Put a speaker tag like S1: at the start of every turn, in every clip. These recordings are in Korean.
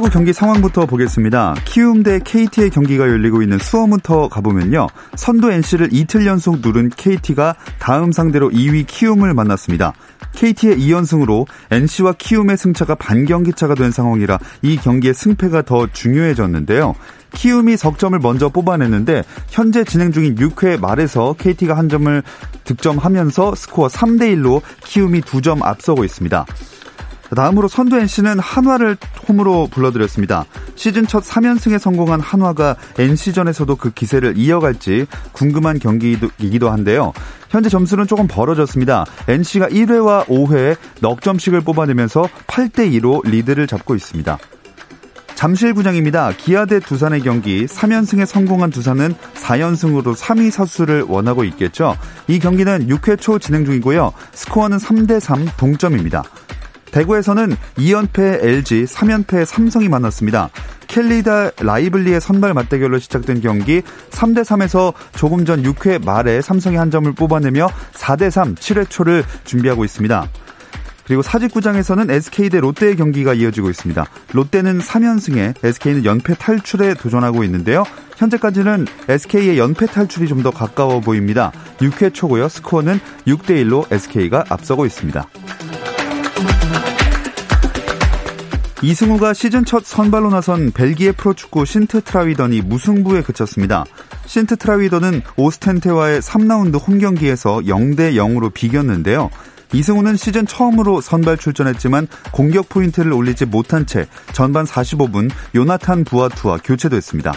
S1: 프로야구 경기 상황부터 보겠습니다. 키움 대 KT의 경기가 열리고 있는 수원부터 가보면요. 선두 NC를 이틀 연속 누른 KT가 다음 상대로 2위 키움을 만났습니다. KT의 2연승으로 NC와 키움의 승차가 반경기 차가 된 상황이라 이 경기의 승패가 더 중요해졌는데요. 키움이 석점을 먼저 뽑아냈는데 현재 진행 중인 6회 말에서 KT가 한 점을 득점하면서 스코어 3대 1로 키움이 2점 앞서고 있습니다. 다음으로 선두 NC는 한화를 홈으로 불러드렸습니다. 시즌 첫 3연승에 성공한 한화가 NC전에서도 그 기세를 이어갈지 궁금한 경기이기도 한데요. 현재 점수는 조금 벌어졌습니다. NC가 1회와 5회 넉 점씩을 뽑아내면서 8대 2로 리드를 잡고 있습니다. 잠실구장입니다. 기아 대 두산의 경기 3연승에 성공한 두산은 4연승으로 3위 사수를 원하고 있겠죠. 이 경기는 6회 초 진행 중이고요. 스코어는 3대3 동점입니다. 대구에서는 2연패 LG, 3연패 삼성이 만났습니다. 켈리다 라이블리의 선발 맞대결로 시작된 경기 3대 3에서 조금 전 6회 말에 삼성이 한 점을 뽑아내며 4대 3 7회 초를 준비하고 있습니다. 그리고 사직구장에서는 SK 대 롯데의 경기가 이어지고 있습니다. 롯데는 3연승에 SK는 연패 탈출에 도전하고 있는데요. 현재까지는 SK의 연패 탈출이 좀 더 가까워 보입니다. 6회 초고요. 스코어는 6대 1로 SK가 앞서고 있습니다. 이승우가 시즌 첫 선발로 나선 벨기에 프로축구 신트 트라위던이 무승부에 그쳤습니다. 신트 트라위던은 오스텐테와의 3라운드 홈경기에서 0대 0으로 비겼는데요. 이승우는 시즌 처음으로 선발 출전했지만 공격 포인트를 올리지 못한 채 전반 45분 요나탄 부아투와 교체됐습니다.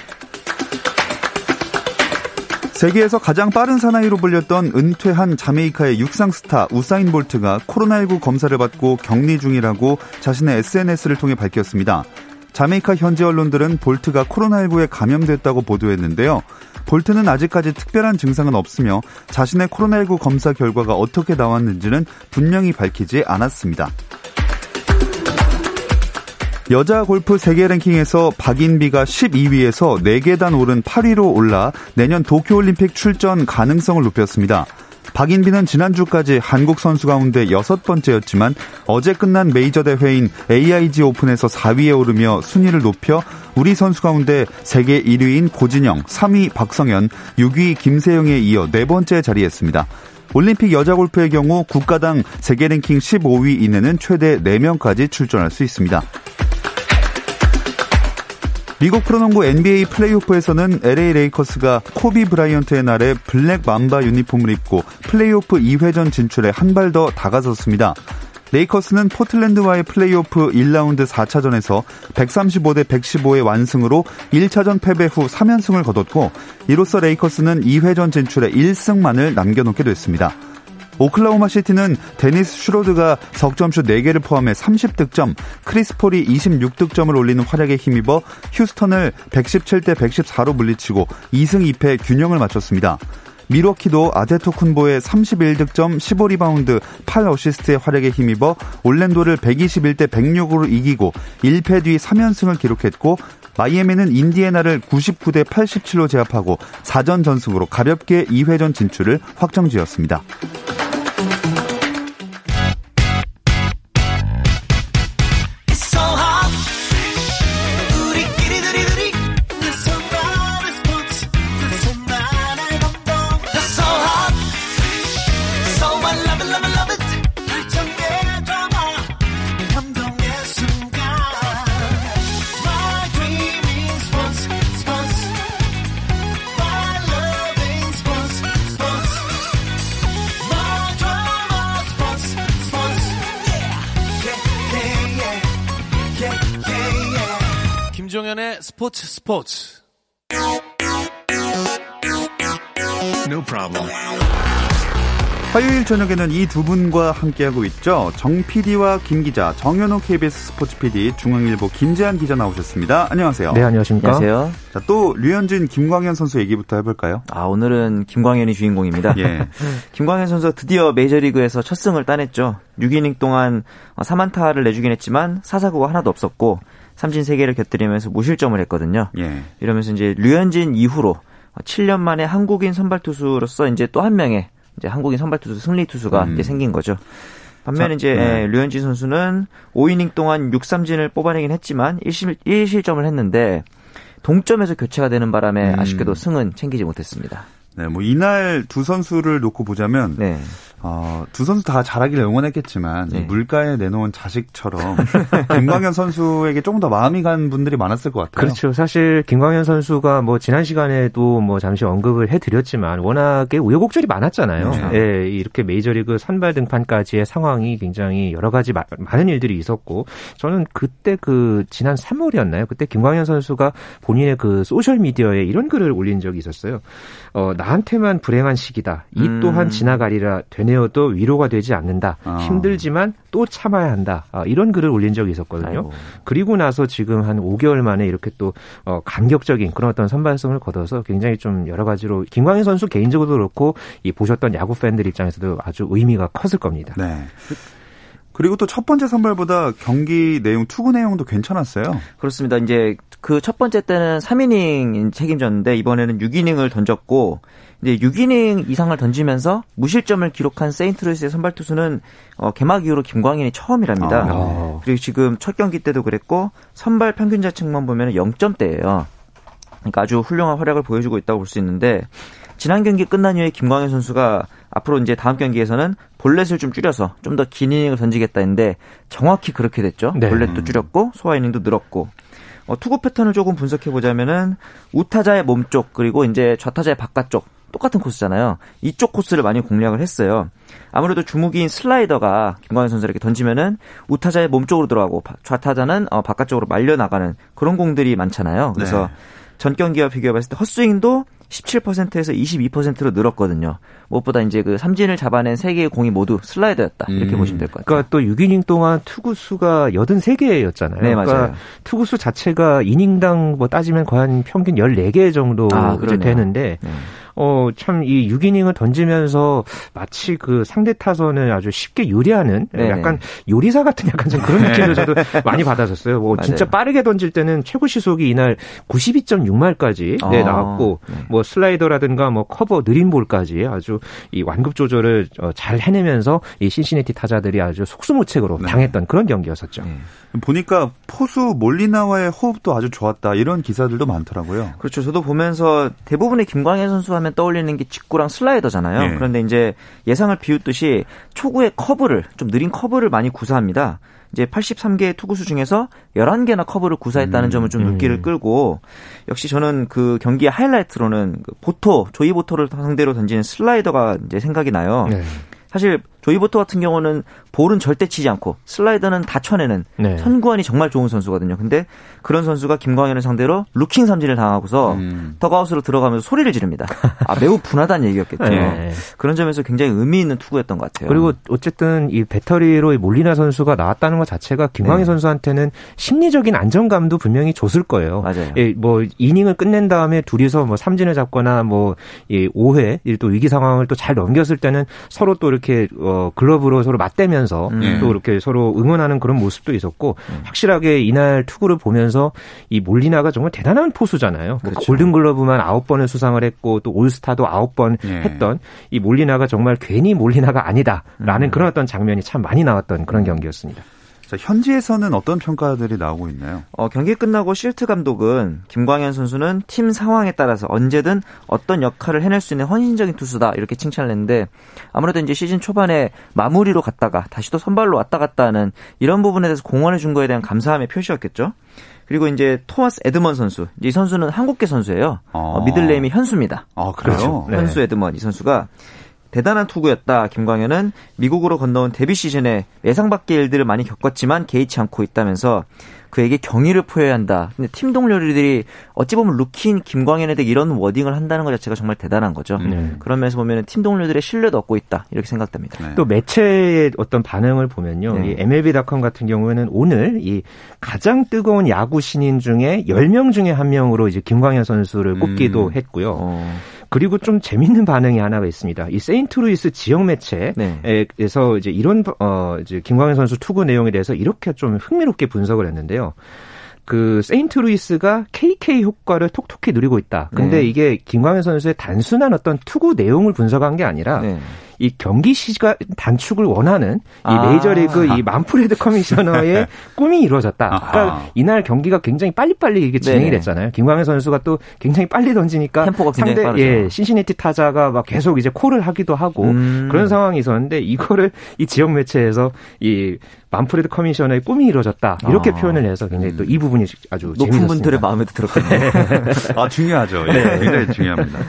S1: 세계에서 가장 빠른 사나이로 불렸던 은퇴한 자메이카의 육상 스타 우사인 볼트가 코로나19 검사를 받고 격리 중이라고 자신의 SNS를 통해 밝혔습니다. 자메이카 현지 언론들은 볼트가 코로나19에 감염됐다고 보도했는데요. 볼트는 아직까지 특별한 증상은 없으며 자신의 코로나19 검사 결과가 어떻게 나왔는지는 분명히 밝히지 않았습니다. 여자 골프 세계 랭킹에서 박인비가 12위에서 4계단 오른 8위로 올라 내년 도쿄올림픽 출전 가능성을 높였습니다. 박인비는 지난주까지 한국 선수 가운데 여섯 번째였지만 어제 끝난 메이저 대회인 AIG 오픈에서 4위에 오르며 순위를 높여 우리 선수 가운데 세계 1위인 고진영, 3위 박성현, 6위 김세영에 이어 네 번째 자리했습니다. 올림픽 여자 골프의 경우 국가당 세계 랭킹 15위 이내는 최대 4명까지 출전할 수 있습니다. 미국 프로농구 NBA 플레이오프에서는 LA 레이커스가 코비 브라이언트의 날에 블랙 맘바 유니폼을 입고 플레이오프 2회전 진출에 한 발 더 다가섰습니다. 레이커스는 포틀랜드와의 플레이오프 1라운드 4차전에서 135대 115의 완승으로 1차전 패배 후 3연승을 거뒀고 이로써 레이커스는 2회전 진출에 1승만을 남겨놓게 됐습니다. 오클라호마 시티는 데니스 슈로더가 석점슛 4개를 포함해 30득점, 크리스 폴이 26득점을 올리는 활약에 힘입어 휴스턴을 117대 114로 물리치고 2승 2패 균형을 맞췄습니다. 밀워키도 아데토쿤보의 31득점, 15리바운드, 8어시스트의 활약에 힘입어 올랜도를 121대 106으로 이기고 1패 뒤 3연승을 기록했고 마이애미는 인디애나를 99대 87로 제압하고 4전 전승으로 가볍게 2회전 진출을 확정지었습니다.
S2: 스포츠. No problem.
S1: 화요일 저녁에는 이 두 분과 함께하고 있죠. 정 PD와 김 기자, 정현호 KBS 스포츠 PD, 중앙일보 김재한 기자 나오셨습니다. 안녕하세요.
S3: 네, 안녕하십니까.
S2: 안녕하세요.
S1: 자, 또 류현진, 김광현 선수 얘기부터 해볼까요?
S2: 아, 오늘은 김광현이 주인공입니다.
S1: 예.
S2: 김광현 선수가 드디어 메이저리그에서 첫 승을 따냈죠. 6이닝 동안 3안타를 내주긴 했지만 사사구가 하나도 없었고 삼진 3개를 곁들이면서 무실점을 했거든요.
S1: 예.
S2: 이러면서 이제 류현진 이후로 7년 만에 한국인 선발 투수로서 이제 또 한 명의 이제 한국인 선발 투수 승리 투수가
S1: 음.
S2: 이제 생긴 거죠. 반면
S1: 자,
S2: 이제
S1: 네.
S2: 예, 류현진 선수는 5이닝 동안 6삼진을 뽑아내긴 했지만 1실, 1실점을 했는데 동점에서 교체가 되는 바람에
S1: 음.
S2: 아쉽게도 승은 챙기지 못했습니다.
S1: 네, 뭐 이날 두 선수를 놓고 보자면
S2: 네.
S1: 어, 두 선수 다 잘하기를 응원했겠지만
S2: 네.
S1: 이 물가에 내놓은 자식처럼 김광현 선수에게 조금 더 마음이 간 분들이 많았을 것 같아요.
S3: 그렇죠. 사실 김광현 선수가 뭐 지난 시간에도 뭐 잠시 언급을 해드렸지만 워낙에 우여곡절이 많았잖아요.
S1: 네.
S3: 예, 이렇게 메이저리그 선발 등판까지의 상황이 굉장히 여러 가지 마- 많은 일들이 있었고 저는 그때 그 지난 3월이었나요? 그때 김광현 선수가 본인의 그 소셜 미디어에 이런 글을 올린 적이 있었어요. 어, 나한테만 불행한 시기다. 이
S2: 음.
S3: 또한 지나가리라 되뇌어도 위로가 되지 않는다.
S1: 아.
S3: 힘들지만 또 참아야 한다. 아, 이런 글을 올린 적이 있었거든요.
S2: 아이고.
S3: 그리고 나서 지금 한 5개월 만에 이렇게 또 어, 감격적인 그런 어떤 선발성을 거둬서 굉장히 좀 여러 가지로 김광현 선수 개인적으로도 그렇고 이 보셨던 야구 팬들 입장에서도 아주 의미가 컸을 겁니다.
S1: 네. 그리고 또 첫 번째 선발보다 경기 내용 투구 내용도 괜찮았어요.
S2: 그렇습니다. 이제 그 첫 번째 때는 3이닝 책임졌는데 이번에는 6이닝을 던졌고 이제 6이닝 이상을 던지면서 무실점을 기록한 세인트루이스의 선발 투수는 어, 개막 이후로 김광현이 처음이랍니다.
S1: 아.
S2: 그리고 지금 첫 경기 때도 그랬고 선발 평균 자책만 보면 0점대예요. 그러니까 아주 훌륭한 활약을 보여주고 있다고 볼 수 있는데 지난 경기 끝난 이후에 김광현 선수가 앞으로 이제 다음 경기에서는 볼넷을 좀 줄여서 좀 더 긴 이닝을 던지겠다 했는데 정확히 그렇게 됐죠.
S3: 네.
S2: 볼넷도 줄였고 소화 이닝도 늘었고 어, 투구 패턴을 조금 분석해 보자면은 우타자의 몸쪽 그리고 이제 좌타자의 바깥쪽 똑같은 코스잖아요. 이쪽 코스를 많이 공략을 했어요. 아무래도 주무기인 슬라이더가 김광현 선수에게 던지면은 우타자의 몸쪽으로 들어가고 바- 좌타자는 어, 바깥쪽으로 말려 나가는 그런 공들이 많잖아요. 그래서
S1: 네.
S2: 전 경기와 비교해 봤을 때 헛스윙도 17%에서 22%로 늘었거든요. 무엇보다 이제 그 삼진을 잡아낸 세 개의 공이 모두 슬라이더였다. 이렇게
S1: 음.
S2: 보시면 될 것 같아요.
S3: 그러니까 또 6이닝 동안 투구 수가 83개였잖아요.
S2: 네, 맞아요.
S3: 그러니까 투구 수 자체가 이닝당 뭐 따지면 거의 한 평균 14개 정도
S2: 아.
S3: 되는데
S2: 네.
S3: 어, 참, 이 6이닝을 던지면서 마치 그 상대 타선을 아주 쉽게 요리하는
S2: 네네.
S3: 약간 요리사 같은 약간 좀 그런 느낌을 저도 많이 받았었어요. 뭐, 진짜
S2: 맞아요.
S3: 빠르게 던질 때는 최고 시속이 이날 92.6마일까지 네,
S2: 아,
S3: 나왔고,
S2: 네.
S3: 뭐 슬라이더라든가 뭐 커버 느린 볼까지 아주 이 완급 조절을 어, 잘 해내면서 이 신시내티 타자들이 아주 속수무책으로
S1: 네.
S3: 당했던 그런 경기였었죠.
S2: 네.
S1: 보니까 포수 몰리나와의 호흡도 아주 좋았다 이런 기사들도 많더라고요.
S2: 그렇죠. 저도 보면서 대부분의 김광현 선수 하면 떠올리는 게 직구랑 슬라이더잖아요.
S1: 예.
S2: 그런데 이제 예상을 비웃듯이 초구의 커브를 좀 느린 커브를 많이 구사합니다. 이제 83개의 투구수 중에서 11개나 커브를 구사했다는
S1: 음,
S2: 점은 좀
S3: 음.
S2: 눈길을 끌고 역시 저는 그 경기의 하이라이트로는 그 보토, 조이 보토를 상대로 던지는 슬라이더가 이제 생각이 나요.
S3: 네.
S2: 사실 조이 보토 같은 경우는 볼은 절대 치지 않고 슬라이더는 다 쳐내는
S3: 네.
S2: 선구안이 정말 좋은 선수거든요. 근데 그런 선수가 김광현을 상대로 루킹 삼진을 당하고서
S1: 음.
S2: 더가웃으로 들어가면서 소리를 지릅니다. 아, 매우 분하다는 얘기였겠죠.
S3: 네.
S2: 그런 점에서 굉장히 의미 있는 투구였던 것 같아요.
S3: 그리고 어쨌든 이 배터리로 이 몰리나 선수가 나왔다는 것 자체가 김광희
S2: 네.
S3: 선수한테는 심리적인 안정감도 분명히 줬을 거예요.
S2: 맞아요.
S3: 예, 뭐 이닝을 끝낸 다음에 둘이서 뭐 삼진을 잡거나 뭐이 5회 또 위기 상황을 또 잘 넘겼을 때는 서로 또 이렇게 어 글러브로 서로 맞대면서
S2: 음.
S3: 또 이렇게 서로 응원하는 그런 모습도 있었고 확실하게 이날 투구를 보면서 이 몰리나가 정말 대단한 포수잖아요. 뭐
S2: 그렇죠.
S3: 골든글러브만 9번을 수상을 했고 또 올스타도 9번
S1: 예.
S3: 했던 이 몰리나가 정말 괜히 몰리나가 아니다라는 그런 어떤 장면이 참 많이 나왔던 그런 경기였습니다.
S1: 자, 현지에서는 어떤 평가들이 나오고 있나요?
S2: 어, 경기 끝나고 실트 감독은 김광현 선수는 팀 상황에 따라서 언제든 어떤 역할을 해낼 수 있는 헌신적인 투수다 이렇게 칭찬을 했는데 아무래도 이제 시즌 초반에 마무리로 갔다가 다시 또 선발로 왔다 갔다 하는 이런 부분에 대해서 공헌해 준 거에 대한 감사함의 표시였겠죠. 그리고 이제 토마스 에드먼 선수 이 선수는 한국계 선수예요.
S1: 어.
S2: 어, middle name이 현수입니다.
S1: 아, 그래요?
S3: 그렇죠. 네.
S2: 현수 에드먼 이 선수가 대단한 투구였다. 김광현은 미국으로 건너온 데뷔 시즌에 예상 밖의 일들을 많이 겪었지만 개의치 않고 있다면서 그에게 경의를 표해야 한다. 근데 팀 동료들이 어찌 보면 루키인 김광현에 대해 이런 wording을 한다는 것 자체가 정말 대단한 거죠. 음. 그런 면에서 보면 팀 동료들의 신뢰도 얻고 있다. 이렇게 생각됩니다.
S3: 네. 또 매체의 어떤 반응을 보면요. 네. 이 MLB.com 같은 경우에는 오늘 이 가장 뜨거운 야구 신인 중에 10명 중에 한 명으로 이제 김광현 선수를 꼽기도 음. 했고요. 어. 그리고 좀 재밌는 반응이 하나가 있습니다. 이 세인트루이스 지역 매체에서 네. 이제 이런 어 이제 김광현 선수 투구 내용에 대해서 이렇게 좀 흥미롭게 분석을 했는데요. 그 세인트루이스가 KK 효과를 톡톡히 누리고 있다. 근데 네. 이게 김광현 선수의 단순한 어떤 투구 내용을 분석한 게 아니라 네. 이 경기 시간 단축을 원하는 이 아. 메이저리그 이 만프레드 커미셔너의 꿈이 이루어졌다. 그러니까 이날 경기가 굉장히 빨리빨리 이게 진행이 네. 됐잖아요. 김광현 선수가 또 굉장히 빨리 던지니까 상대 예, 신시내티 타자가 막 계속 이제 콜을 하기도 하고 음. 그런 상황이 있었는데 이거를 이 지역 매체에서 이 만프레드 커미셔너의 꿈이 이루어졌다 이렇게 아. 표현을 해서 굉장히 또 이 부분이 아주
S2: 높은 재밌었습니다. 분들의 마음에도 들었겠네요.
S1: 아 중요하죠. 네. 굉장히 중요합니다.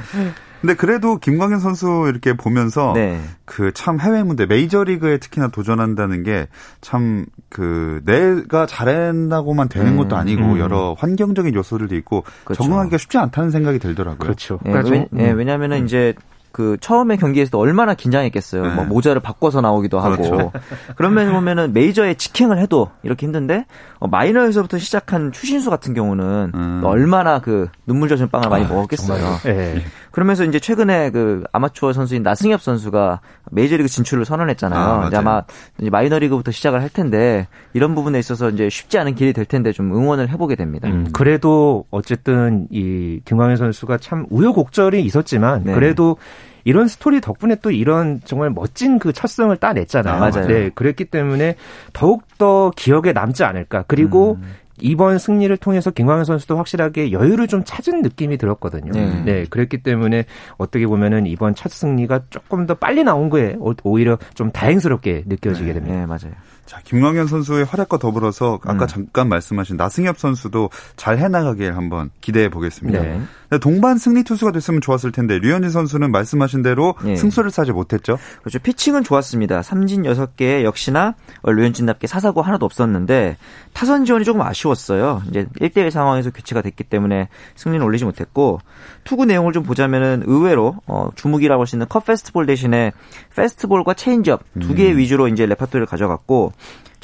S1: 근데 그래도 김광현 선수 이렇게 보면서 네. 그참 해외 무대 메이저리그에 특히나 도전한다는 게 참 그 내가 잘한다고만 되는 음, 것도 아니고 음. 여러 환경적인 요소들도 있고 그렇죠. 적응하기가 쉽지 않다는 생각이 들더라고요.
S3: 그렇죠.
S2: 네, 그러니까 왜, 네, 왜냐하면은 음. 이제 그 처음에 경기에서도 얼마나 긴장했겠어요. 네. 뭐 모자를 바꿔서 나오기도 하고. 그렇죠. 그런 면에서 보면은 메이저에 직행을 해도 이렇게 힘든데 어, 마이너에서부터 시작한 추신수 같은 경우는 음. 얼마나 그 눈물 젖은 빵을 많이 아, 먹었겠어요. 네. 그러면서 이제 최근에 그 아마추어 선수인 나승엽 선수가 메이저리그 진출을 선언했잖아요. 아, 이제 아마 이제 마이너리그부터 시작을 할 텐데 이런 부분에 있어서 이제 쉽지 않은 길이 될 텐데 좀 응원을 해보게 됩니다. 음,
S3: 그래도 어쨌든 이 김광현 선수가 참 우여곡절이 있었지만 네. 그래도 이런 스토리 덕분에 또 이런 정말 멋진 그 첫 승을 따냈잖아요.
S2: 아, 맞아요.
S3: 네, 그랬기 때문에 더욱 더 기억에 남지 않을까. 그리고 음. 이번 승리를 통해서 김광현 선수도 확실하게 여유를 좀 찾은 느낌이 들었거든요. 네. 네. 그랬기 때문에 어떻게 보면은 이번 첫 승리가 조금 더 빨리 나온 거에 오히려 좀 다행스럽게 느껴지게 네. 됩니다.
S2: 네, 맞아요.
S1: 자, 김광현 선수의 활약과 더불어서 아까 음. 잠깐 말씀하신 나승엽 선수도 잘 해나가길 한번 기대해 보겠습니다. 네. 동반 승리 투수가 됐으면 좋았을 텐데 류현진 선수는 말씀하신 대로 네. 승수를 싸지 못했죠.
S2: 그렇죠. 피칭은 좋았습니다. 삼진 6개 역시나 류현진답게 사사고 하나도 없었는데 타선 지원이 조금 아쉬웠어요. 이제 1대1 상황에서 교체가 됐기 때문에 승리는 올리지 못했고 투구 내용을 좀 보자면은 의외로 어, 주무기라고 할 수 있는 컷 패스트볼 대신에 패스트볼과 체인지업 두개 음. 위주로 이제 레파토리를 가져갔고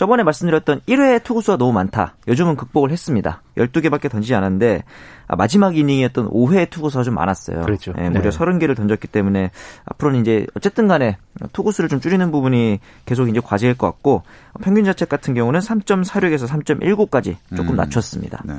S2: 저번에 말씀드렸던 1회 투구수가 너무 많다. 이 점은 극복을 했습니다. 12개밖에 던지지 않았는데 아, 마지막 이닝이었던 5회 투구수가 좀 많았어요.
S3: 그렇죠.
S2: 네, 무려 네. 30개를 던졌기 때문에 앞으로는 이제 어쨌든 간에 투구수를 좀 줄이는 부분이 계속 이제 과제일 것 같고 평균 자책 같은 경우는 3.46에서 3.19까지 조금 음. 낮췄습니다. 네.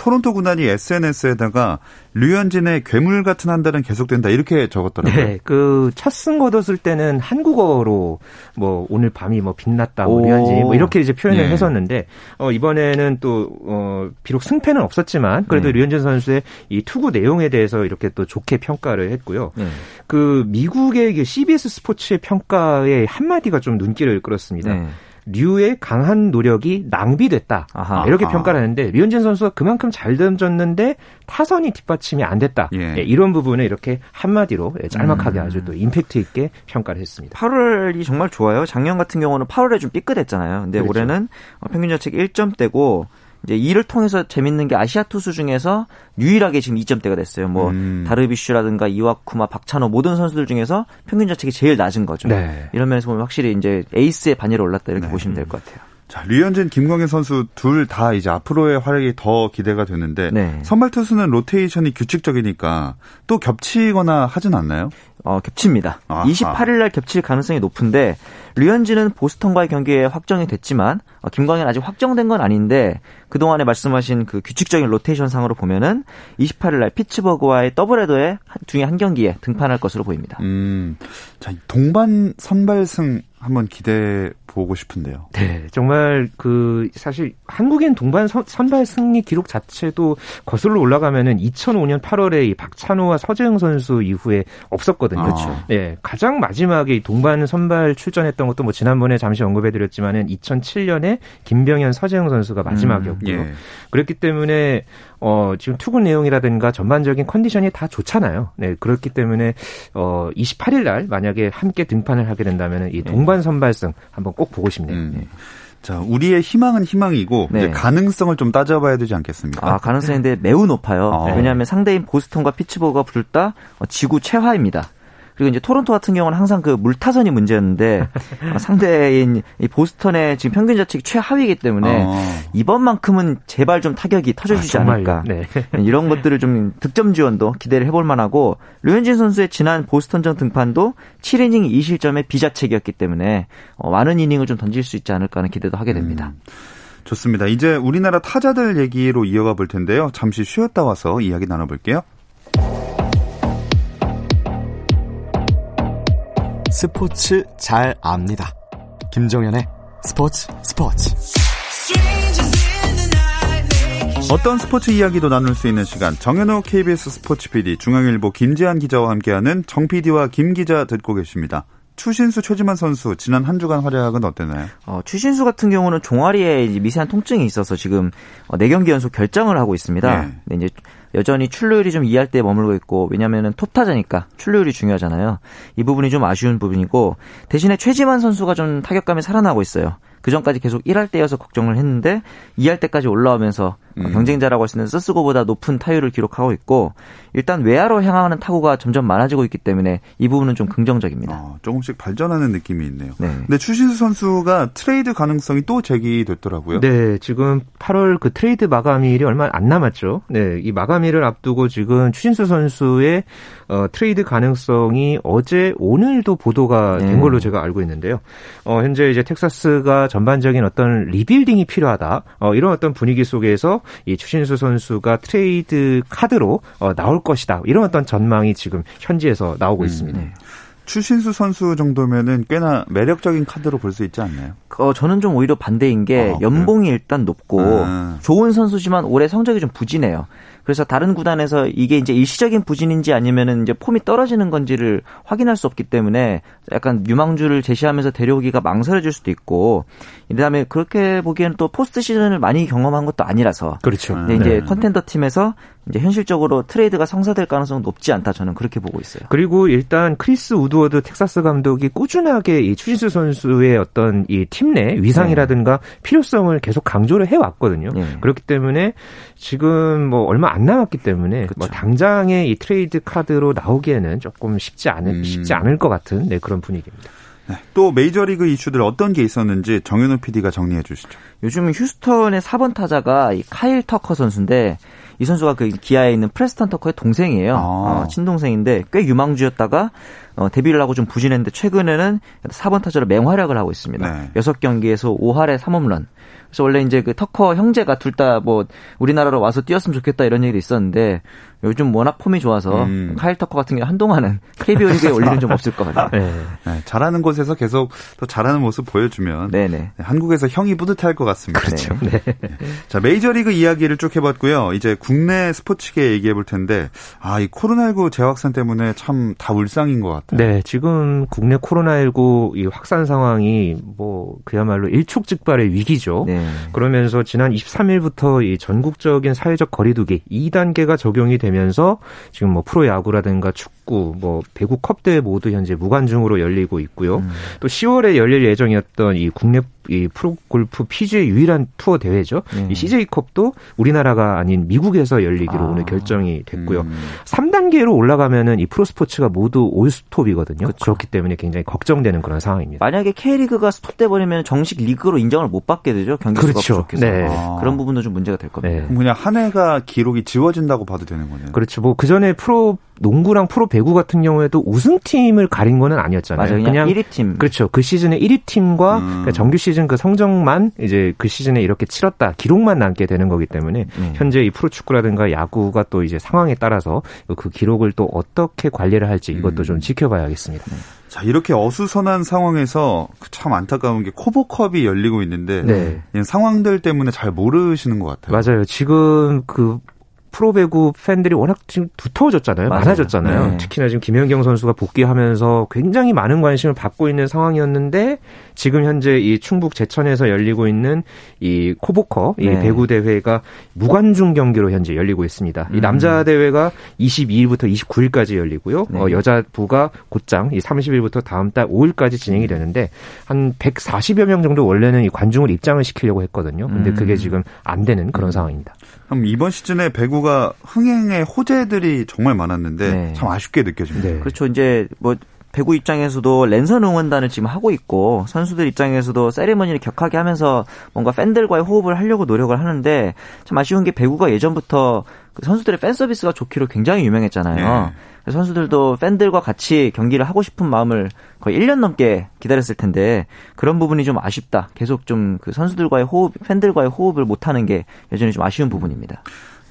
S1: 토론토 군단이 SNS에다가 류현진의 괴물 같은 한 달은 계속된다 이렇게 적었더라고요.
S3: 네, 그 첫승 거뒀을 때는 한국어로 뭐 오늘 밤이 뭐 빛났다, 뭐 류현진 뭐 이렇게 이제 표현을 네. 했었는데 어 이번에는 또 어 비록 승패는 없었지만 그래도 네. 류현진 선수의 이 투구 내용에 대해서 이렇게 또 좋게 평가를 했고요. 네. 그 미국의 CBS 스포츠의 평가에 한 마디가 좀 눈길을 끌었습니다. 네. 류의 강한 노력이 낭비됐다. 아하, 이렇게 아하. 평가를 하는데 류현진 선수가 그만큼 잘 던졌는데 타선이 뒷받침이 안 됐다. 예. 예, 이런 부분을 이렇게 한마디로 예, 짤막하게 음. 아주 또 임팩트 있게 평가를 했습니다.
S2: 8월이 정말 좋아요. 작년 같은 경우는 8월에 좀 삐끗했잖아요. 근데 그렇죠. 올해는 평균 자책 1점대고 이제 이를 통해서 재밌는 게 아시아 투수 중에서 유일하게 지금 2점대가 됐어요. 뭐 음. 다르비슈라든가 이와쿠마, 박찬호 모든 선수들 중에서 평균 자책이 제일 낮은 거죠. 네. 이런 면에서 보면 확실히 이제 에이스의 반열에 올랐다 이렇게 네. 보시면 될 것 같아요.
S1: 자, 류현진, 김광현 선수 둘 다 이제 앞으로의 활약이 더 기대가 되는데 네. 선발 투수는 로테이션이 규칙적이니까 또 겹치거나 하진 않나요?
S2: 어, 겹칩니다. 아하. 28일 날 겹칠 가능성이 높은데 류현진은 보스턴과의 경기에 확정이 됐지만 어, 김광현 아직 확정된 건 아닌데 그동안에 말씀하신 그 규칙적인 로테이션 상으로 보면은 28일 날 피츠버그와의 더블헤더의 중에 한 경기에 등판할 것으로 보입니다. 음.
S1: 자, 동반 선발승 한번 기대해 보고 싶은데요.
S3: 네, 정말 그 사실 한국인 동반 선, 발 승리 기록 자체도 거슬러 올라가면은 2005년 8월에 이 박찬호와 서재영 선수 이후에 없었거든요. 그렇죠. 네, 가장 마지막에 동반 선발 출전했던 것도 뭐 지난번에 잠시 언급해드렸지만은 2007년에 김병현 서재영 선수가 마지막이었고요. 음, 예. 그렇기 때문에 어, 지금 투구 내용이라든가 전반적인 컨디션이 다 좋잖아요. 네, 그렇기 때문에 어, 28일 날 만약에 함께 등판을 하게 된다면 이 네. 동반 선발승 한번 꼭 보고 싶네요. 음. 네.
S1: 자, 우리의 희망은 희망이고
S2: 네.
S1: 이제 가능성을 좀 따져봐야 되지 않겠습니까?
S2: 아, 가능성인데 매우 높아요.
S1: 어.
S2: 왜냐하면 상대인 보스턴과 피츠버그가 둘 다 지구 최하입니다. 그리고 이제 토론토 같은 경우는 항상 그 물타선이 문제였는데 어, 상대인 이 보스턴의 지금 평균 자책이 최하위이기 때문에
S1: 어.
S2: 이번만큼은 제발 좀 타격이 터져주지
S3: 아,
S2: 않을까.
S3: 네.
S2: 이런 것들을 좀 득점 지원도 기대를 해볼 만하고 류현진 선수의 지난 보스턴전 등판도 7이닝 2실점의 비자책이었기 때문에 어, 많은 이닝을 좀 던질 수 있지 않을까 하는 기대도 하게 됩니다.
S1: 음. 좋습니다. 이제 우리나라 타자들 얘기로 이어가 볼 텐데요. 잠시 쉬었다 와서 이야기 나눠볼게요.
S4: 스포츠 잘 압니다. 김정현의 스포츠 스포츠.
S1: 어떤 스포츠 이야기도 나눌 수 있는 시간 정현호 KBS 스포츠 PD 중앙일보 김지한 기자와 함께하는 정 PD와 김 기자 듣고 계십니다. 추신수 최지만 선수 지난 한 주간 활약은 어땠나요?
S2: 어, 추신수 같은 경우는 종아리에 이제 미세한 통증이 있어서 지금 어, 4경기 연속 결정을 하고 있습니다.
S1: 네.
S2: 근데 이제 여전히 출루율이 좀 2할 때 머물고 있고 왜냐면은 톱타자니까 출루율이 중요하잖아요. 이 부분이 좀 아쉬운 부분이고 대신에 최지만 선수가 좀 타격감이 살아나고 있어요. 그 전까지 계속 1할대여서 걱정을 했는데 2할대까지 올라오면서 어,
S1: 음.
S2: 경쟁자라고 할 수 있는 쓰쓰고보다 높은 타율을 기록하고 있고 일단 외야로 향하는 타구가 점점 많아지고 있기 때문에 이 부분은 좀 긍정적입니다.
S1: 어, 조금씩 발전하는 느낌이 있네요.
S2: 네.
S1: 근데 추신수 선수가 트레이드 가능성이 또 제기됐더라고요.
S3: 네, 지금 8월 그 트레이드 마감일이 얼마 안 남았죠. 네, 이 마감일을 앞두고 지금 추신수 선수의 어, 트레이드 가능성이 어제 오늘도 보도가 된
S2: 네.
S3: 걸로 제가 알고 있는데요. 어, 현재 이제 텍사스가 전반적인 어떤 rebuilding이 필요하다. 어, 이런 어떤 분위기 속에서 이 추신수 선수가 트레이드 카드로 어, 나올 것이다. 이런 어떤 전망이 지금 현지에서 나오고 있습니다.
S2: 네.
S1: 추신수 선수 정도면은 꽤나 매력적인 카드로 볼 수 있지 않나요?
S2: 어, 저는 좀 오히려 반대인 게
S1: 아,
S2: 연봉이 일단 높고
S1: 아.
S2: 좋은 선수지만 올해 성적이 좀 부진해요. 그래서 다른 구단에서 이게 이제 일시적인 부진인지 아니면은 이제 폼이 떨어지는 건지를 확인할 수 없기 때문에 약간 유망주를 제시하면서 데려오기가 망설여질 수도 있고 그다음에 그렇게 보기에는 또 포스트 시즌을 많이 경험한 것도 아니라서
S3: 그렇죠.
S2: 근데 이제 contender 팀에서 이제 현실적으로 트레이드가 성사될 가능성은 높지 않다 저는 그렇게 보고 있어요.
S3: 그리고 일단 크리스 우드워드 텍사스 감독이 꾸준하게 이 추신수 선수의 어떤 이 팀 내 위상이라든가 필요성을 계속 강조를 해 왔거든요.
S2: 네.
S3: 그렇기 때문에 지금 뭐 얼마 안 남았기 때문에 뭐
S2: 그쵸.
S3: 당장의 이 트레이드 카드로 나오기에는 조금 쉽지 않을
S1: 음.
S3: 쉽지 않을 것 같은 네, 그런 분위기입니다.
S1: 네. 또 메이저리그 이슈들 어떤 게 있었는지 정현우 PD가 정리해 주시죠.
S2: 요즘 휴스턴의 4번 타자가 이 카일 터커 선수인데 이 선수가 그 기아에 있는 프레스턴 터커의 동생이에요.
S1: 아.
S2: 어, 친동생인데 꽤 유망주였다가 어, 데뷔를 하고 좀 부진했는데 최근에는 4번 타자로 맹활약을 하고 있습니다.
S1: 네.
S2: 6경기에서 5할에 3홈런. 그래서 원래 이제 그 터커 형제가 둘 다 뭐 우리나라로 와서 뛰었으면 좋겠다 이런 얘기도 있었는데 요즘 워낙 폼이 좋아서
S1: 음.
S2: 카일 터커 같은 경우 한동안은 KBO 리그에 올 일은 좀 없을 것 같아요.
S3: 네.
S1: 네, 잘하는 곳에서 계속 또 잘하는 모습 보여주면
S2: 네네.
S1: 네, 한국에서 형이 뿌듯할 것 같습니다.
S2: 그렇죠.
S3: 네.
S1: 자, 메이저리그 이야기를 쭉 해봤고요. 이제 국내 스포츠계 얘기해 볼 텐데, 아, 이 코로나19 재확산 때문에 참 다 울상인 것 같아요.
S3: 네, 지금 국내 코로나19 이 확산 상황이 뭐 그야말로 일촉즉발의 위기죠.
S2: 네.
S3: 그러면서 지난 23일부터 이 전국적인 사회적 거리두기 2단계가 적용이 되 면서 지금 뭐 프로야구라든가 축구, 뭐 배구 컵 대회 모두 현재 무관중으로 열리고 있고요.
S2: 음.
S3: 또 10월에 열릴 예정이었던 이 국내 이 프로 골프 PGA 유일한 투어 대회죠.
S2: 네.
S3: 이 CJ컵도 우리나라가 아닌 미국에서 열리기로
S2: 아.
S3: 오늘 결정이 됐고요.
S1: 음.
S3: 3단계로 올라가면은 이 프로스포츠가 모두 올스톱이거든요.
S2: 그쵸.
S3: 그렇기 때문에 굉장히 걱정되는 그런 상황입니다.
S2: 만약에 K리그가 스톱돼 버리면 정식 리그로 인정을 못 받게 되죠. 경기 수가
S3: 그렇죠.
S2: 부족해서.
S3: 네.
S1: 아.
S2: 그런 부분도 좀 문제가 될 겁니다.
S3: 네.
S1: 그냥 한 해가 기록이 지워진다고 봐도 되는 거네요.
S3: 그렇죠. 뭐 그 전에 프로 농구랑 프로 배구 같은 경우에도 우승팀을 가린 거는 아니었잖아요.
S2: 맞아요. 그냥, 1위 팀.
S3: 그렇죠. 그 시즌에 1위 팀과
S1: 음.
S3: 그러니까 정규 시즌 그 성적만 이제 그 시즌에 이렇게 치렀다 기록만 남게 되는 거기 때문에
S2: 네.
S3: 현재 이 프로 축구라든가 야구가 또 이제 상황에 따라서 그 기록을 또 어떻게 관리를 할지 이것도
S1: 음.
S3: 좀 지켜봐야겠습니다.
S1: 자, 이렇게 어수선한 상황에서 참 안타까운 게 코보컵이 열리고 있는데,
S3: 네.
S1: 상황들 때문에 잘 모르시는 것 같아요.
S3: 맞아요. 지금 그 프로배구 팬들이 워낙 지금 두터워졌잖아요.
S2: 맞아요.
S3: 많아졌잖아요.
S2: 네.
S3: 특히나 지금 김연경 선수가 복귀하면서 굉장히 많은 관심을 받고 있는 상황이었는데 지금 현재 이 충북 제천에서 열리고 있는 이 코보커 이
S2: 네.
S3: 배구 대회가 무관중 경기로 현재 열리고 있습니다. 이
S2: 음.
S3: 남자 대회가 22일부터 29일까지 열리고요.
S2: 네.
S3: 어, 여자부가 곧장 이 30일부터 다음 달 5일까지 진행이 되는데 한 140여 명 정도 원래는 이 관중을 입장을 시키려고 했거든요. 근데
S2: 음.
S3: 그게 지금 안 되는 그런 상황입니다.
S1: 그럼 이번 시즌에 배구가 흥행의 호재들이 정말 많았는데
S2: 네.
S1: 참 아쉽게 느껴집니다.
S3: 네.
S2: 그렇죠. 이제 뭐 배구 입장에서도 랜선 응원단을 지금 하고 있고 선수들 입장에서도 세리머니를 격하게 하면서 뭔가 팬들과의 호흡을 하려고 노력을 하는데 참 아쉬운 게 배구가 예전부터 그 선수들의 팬 서비스가 좋기로 굉장히 유명했잖아요.
S1: 네.
S2: 선수들도 팬들과 같이 경기를 하고 싶은 마음을 거의 1년 넘게 기다렸을 텐데 그런 부분이 좀 아쉽다. 계속 좀 그 선수들과의 호흡, 팬들과의 호흡을 못하는 게 여전히 좀 아쉬운 부분입니다.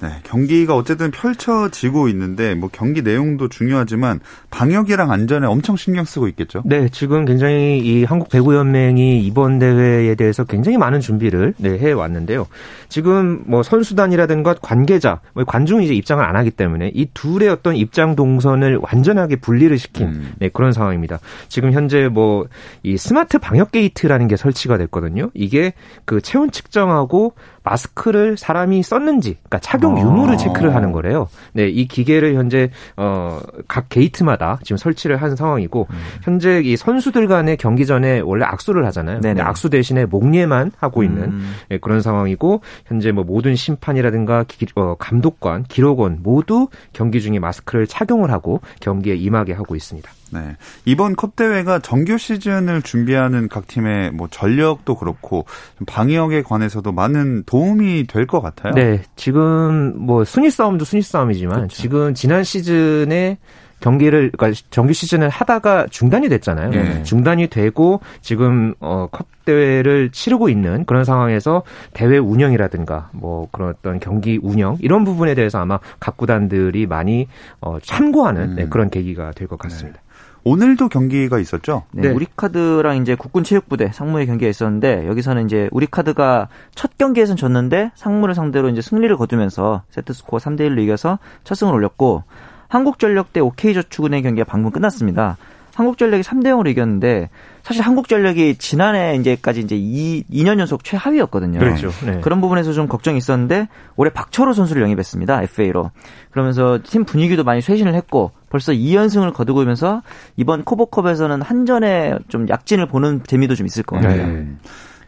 S1: 네, 경기가 어쨌든 펼쳐지고 있는데 뭐 경기 내용도 중요하지만 방역이랑 안전에 엄청 신경 쓰고 있겠죠.
S3: 네, 지금 굉장히 이 한국 배구 연맹이 이번 대회에 대해서 굉장히 많은 준비를 네, 해 왔는데요. 지금 뭐 선수단이라든가 관계자, 뭐 관중이 이제 입장을 안 하기 때문에 이 둘의 어떤 입장 동선을 완전하게 분리를 시킨
S1: 음.
S3: 네, 그런 상황입니다. 지금 현재 뭐 이 스마트 방역 게이트라는 게 설치가 됐거든요. 이게 그 체온 측정하고 마스크를 사람이 썼는지, 그러니까 착용
S2: 아.
S3: 유무를 체크를 하는 거래요. 네, 이 기계를 현재 어 각 게이트마다 지금 설치를 한 상황이고 현재 이 선수들 간의 경기 전에 원래 악수를 하잖아요.
S2: 네네.
S3: 악수 대신에 목례만 하고 있는
S2: 음.
S3: 네, 그런 상황이고 현재 뭐 모든 심판이라든가 기- 어, 감독관, 기록원 모두 경기 중에 마스크를 착용을 하고 경기에 임하게 하고 있습니다.
S1: 네. 이번 컵 대회가 정규 시즌을 준비하는 각 팀의 뭐 전력도 그렇고 좀 방역에 관해서도 많은 도움이 될 것 같아요.
S3: 네, 지금 뭐 순위 싸움도 순위 싸움이지만
S2: 그렇죠.
S3: 지금 지난 시즌에 경기를 그러니까 정규 시즌을 하다가 중단이 됐잖아요.
S1: 네.
S3: 중단이 되고 지금 어컵 대회를 치르고 있는 그런 상황에서 대회 운영이라든가 뭐 그런 어떤 경기 운영 이런 부분에 대해서 아마 각 구단들이 많이 어 참고하는
S1: 음.
S3: 네, 그런 계기가 될 것 같습니다.
S1: 오늘도 경기가 있었죠.
S2: 네,
S3: 네.
S2: 우리카드랑 이제 국군체육부대 상무의 경기가 있었는데 여기서는 이제 우리카드가 첫 경기에선 졌는데 상무를 상대로 이제 승리를 거두면서 세트 스코어 3대 1로 이겨서 첫 승을 올렸고 한국전력 대 OK저축은행 경기가 방금 끝났습니다. 한국전력이 3대 0으로 이겼는데 사실 한국전력이 지난해 이제까지 이제 2, 2년 연속 최하위였거든요.
S3: 그렇죠. 네.
S2: 그런 부분에서 좀 걱정이 있었는데 올해 박철호 선수를 영입했습니다. FA로. 그러면서 팀 분위기도 많이 쇄신을 했고 벌써 2연승을 거두고 오면서 이번 코보컵에서는 한전에 좀 약진을 보는 재미도 좀 있을 것 같아요.
S1: 네.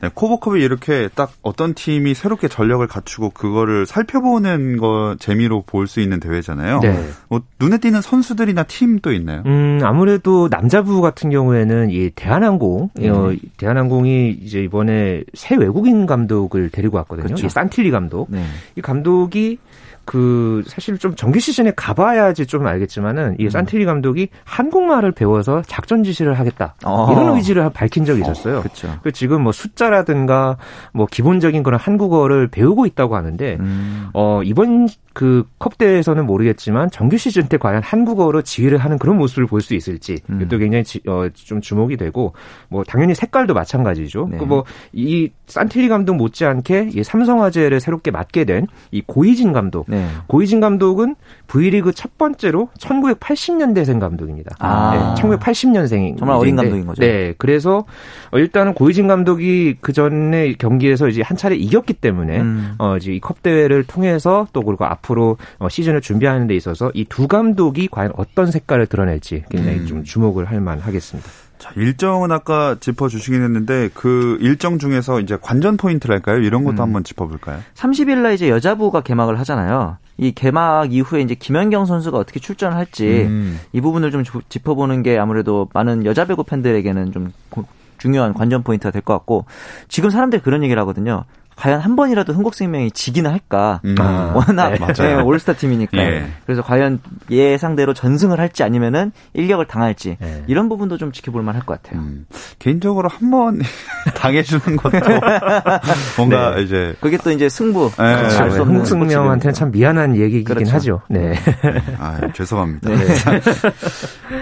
S1: 네, 코보컵이 이렇게 딱 어떤 팀이 새롭게 전력을 갖추고 그거를 살펴보는 거 재미로 볼 수 있는 대회잖아요.
S3: 네.
S1: 뭐 눈에 띄는 선수들이나 팀도 있나요?
S3: 음, 아무래도 남자부 같은 경우에는 이 대한항공, 어, 대한항공이 이제 이번에 새 외국인 감독을 데리고 왔거든요.
S2: 그렇죠.
S3: 이 산틸리 감독.
S2: 네.
S3: 이 감독이 그 사실 좀 정규 시즌에 가봐야지 좀 알겠지만은 이 산틸리 감독이 한국말을 배워서 작전 지시를 하겠다
S2: 어.
S3: 이런 의지를 밝힌 적이 있었어요.
S2: 그렇죠.
S3: 그 지금 뭐 숫자라든가 뭐 기본적인 그런 한국어를 배우고 있다고 하는데
S2: 음.
S3: 어, 이번 그 컵 대회에서는 모르겠지만 정규 시즌 때 과연 한국어로 지휘를 하는 그런 모습을 볼 수 있을지
S2: 음.
S3: 이것도 굉장히 지- 어, 좀 주목이 되고 뭐 당연히 색깔도 마찬가지죠.
S2: 네.
S3: 그뭐이 산틸리 감독 못지않게 이 삼성화재를 새롭게 맡게 된 이 고이진 감독.
S2: 네.
S3: 고이진 감독은 V리그 첫 번째로 1980년대생 감독입니다.
S2: 아.
S3: 네, 1980년생.
S2: 정말 어린 감독인 거죠.
S3: 네, 그래서 어, 일단은 고이진 감독이 그 전에 경기에서 이제 한 차례 이겼기 때문에
S2: 음.
S3: 어, 이제 이컵 대회를 통해서 또 그리고 앞으로 어, 시즌을 준비하는 데 있어서 이 두 감독이 과연 어떤 색깔을 드러낼지 굉장히
S1: 음.
S3: 좀 주목을 할 만하겠습니다.
S1: 자, 일정은 아까 짚어주시긴 했는데 그 일정 중에서 이제 관전 포인트랄까요? 이런 것도
S2: 음.
S1: 한번 짚어볼까요?
S2: 30일 날 이제 여자부가 개막을 하잖아요. 이 개막 이후에 이제 김연경 선수가 어떻게 출전을 할지
S1: 음.
S2: 이 부분을 좀 주- 짚어보는 게 아무래도 많은 여자 배구 팬들에게는 좀 고- 중요한 관전 포인트가 될 것 같고 지금 사람들이 그런 얘기를 하거든요. 과연 한 번이라도 흥국생명이 지기는 할까?
S1: 음.
S3: 아.
S2: 워낙
S1: 네, 맞아요.
S2: 네, 올스타 팀이니까.
S1: 예.
S2: 그래서 과연 예상대로 전승을 할지 아니면은 일격을 당할지
S3: 네.
S2: 이런 부분도 좀 지켜볼 만할 것 같아요.
S1: 음. 개인적으로 한 번 당해주는 것도 뭔가 이제
S2: 그게 또 이제 승부.
S1: 네.
S2: 알수
S1: 그렇죠.
S2: 없는
S3: 한국생명한테는 참 미안한 얘기이긴
S2: 그렇죠.
S3: 하죠. 네.
S1: 아, 죄송합니다.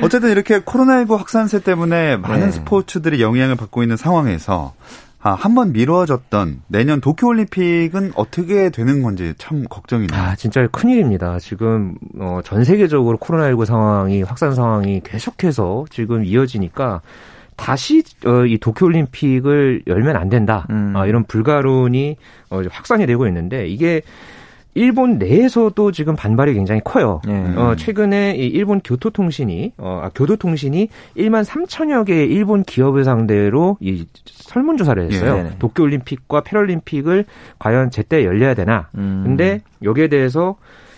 S1: 어쨌든 이렇게 코로나19 확산세 때문에 많은
S2: 네.
S1: 스포츠들이 영향을 받고 있는 상황에서 아, 한 번 미뤄졌던 내년 도쿄올림픽은 어떻게 되는 건지 참 걱정이네요.
S3: 아, 진짜 큰일입니다. 지금, 어, 전 세계적으로 코로나19 상황이, 확산 상황이 계속해서 지금 이어지니까 다시, 어, 이 도쿄올림픽을 열면 안 된다. 음. 아, 이런 불가론이, 어, 확산이 되고 있는데, 이게, 일본 내에서도 지금 반발이 굉장히 커요. 네. 어, 최근에 이 일본 교토통신이 어, 아, 교도통신이 1만 3천여 개의 일본 기업을 상대로 이 설문조사를 했어요. 네. 도쿄올림픽과 패럴림픽을 과연 제때 열려야 되나? 음. 근데 여기에 대해서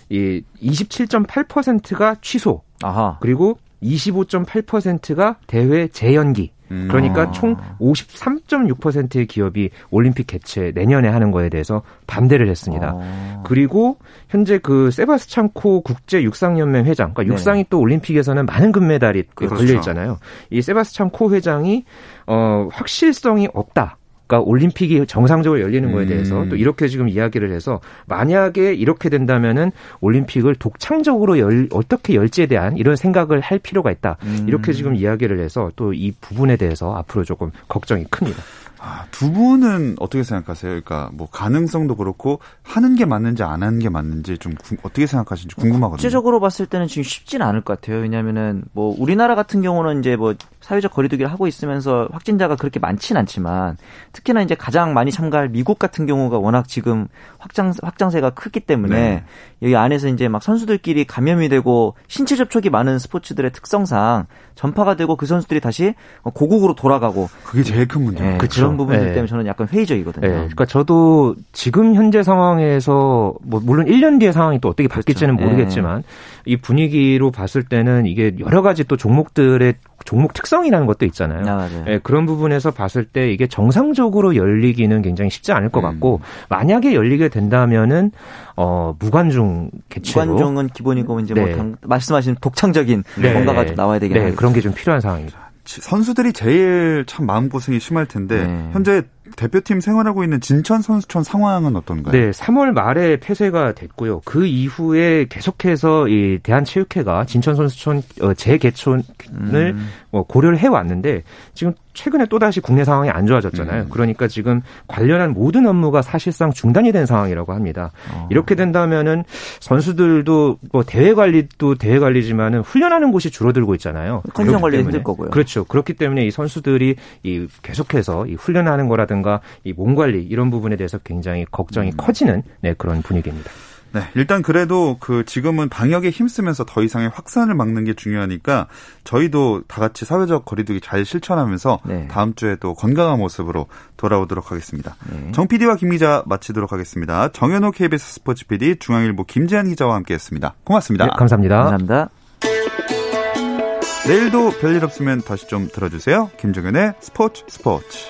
S3: 이 27.8%가 취소. 아하. 그리고 25.8%가 대회 재연기. 음. 그러니까 아. 총 53.6%의 기업이 올림픽 개최 내년에 하는 거에 대해서 반대를 했습니다. 아. 그리고 현재 그 세바스찬코 국제 육상연맹 회장, 그러니까 네. 육상이 또 올림픽에서는 많은 금메달이 그렇죠. 걸려 있잖아요. 이 세바스찬코 회장이 어 확실성이 없다. 그러니까 올림픽이 정상적으로 열리는 거에 대해서 음. 또 이렇게 지금 이야기를 해서 만약에 이렇게 된다면은 올림픽을 독창적으로 열, 어떻게 열지에 대한 이런 생각을 할 필요가 있다. 음. 이렇게 지금 이야기를 해서 또 이 부분에 대해서 앞으로 조금 걱정이 큽니다.
S1: 아, 두 분은 어떻게 생각하세요? 그러니까 뭐 가능성도 그렇고 하는 게 맞는지 안 하는 게 맞는지 좀 구, 어떻게 생각하시는지 궁금하거든요.
S2: 국제적으로 봤을 때는 지금 쉽지는 않을 것 같아요. 왜냐하면은 뭐 우리나라 같은 경우는 이제 뭐 사회적 거리두기를 하고 있으면서 확진자가 그렇게 많지는 않지만 특히나 이제 가장 많이 참가할 미국 같은 경우가 워낙 지금 확장 확장세가 크기 때문에 네. 여기 안에서 이제 막 선수들끼리 감염이 되고 신체 접촉이 많은 스포츠들의 특성상 전파가 되고 그 선수들이 다시 고국으로 돌아가고
S1: 그게 제일 큰 문제. 네,
S2: 그렇죠. 그런 부분들 네. 때문에 저는 약간 회의적이거든요. 네.
S3: 그러니까 저도 지금 현재 상황에서 뭐 물론 1년 뒤의 상황이 또 어떻게 바뀔지는 그렇죠. 모르겠지만 이 분위기로 봤을 때는 이게 여러 가지 또 종목들의 종목 특성이라는 것도 있잖아요. 아, 네, 그런 부분에서 봤을 때 이게 정상적으로 열리기는 굉장히 쉽지 않을 것 음. 같고 만약에 열리게 된다면은 어 무관중 개최로
S2: 무관중은 기본이고 이제 뭐 네. 뭐 말씀하신 독창적인 네. 뭔가가 좀 나와야 되겠네요.
S3: 네, 그런 게 좀 필요한 상황입니다.
S1: 선수들이 제일 참 마음고생이 심할 텐데 네. 현재 대표팀 생활하고 있는 진천 선수촌 상황은 어떤가요?
S3: 네, 3월 말에 폐쇄가 됐고요. 그 이후에 계속해서 이 대한체육회가 진천 선수촌 어, 재개촌을 음. 뭐 고려를 해 왔는데 지금 최근에 또다시 국내 상황이 안 좋아졌잖아요. 음. 그러니까 지금 관련한 모든 업무가 사실상 중단이 된 상황이라고 합니다. 어. 이렇게 된다면은 선수들도 뭐 대회 관리도 대회 관리지만은 훈련하는 곳이 줄어들고 있잖아요.
S2: 컨디션 관리 힘들 거고요.
S3: 그렇죠. 그렇기 때문에 이 선수들이 이 계속해서 이 훈련하는 거라든가 이 몸 관리 이런 부분에 대해서 굉장히 걱정이 음. 커지는 네, 그런 분위기입니다.
S1: 네, 일단 그래도 그 지금은 방역에 힘쓰면서 더 이상의 확산을 막는 게 중요하니까 저희도 다 같이 사회적 거리두기 잘 실천하면서 네. 다음 주에 또 건강한 모습으로 돌아오도록 하겠습니다. 네. 정 PD와 김 기자 마치도록 하겠습니다. 정현호 KBS 스포츠 PD, 중앙일보 김재한 기자와 함께했습니다. 고맙습니다. 네,
S3: 감사합니다.
S2: 감사합니다.
S1: 내일도 별일 없으면 다시 좀 들어주세요. 김정현의 스포츠 스포츠.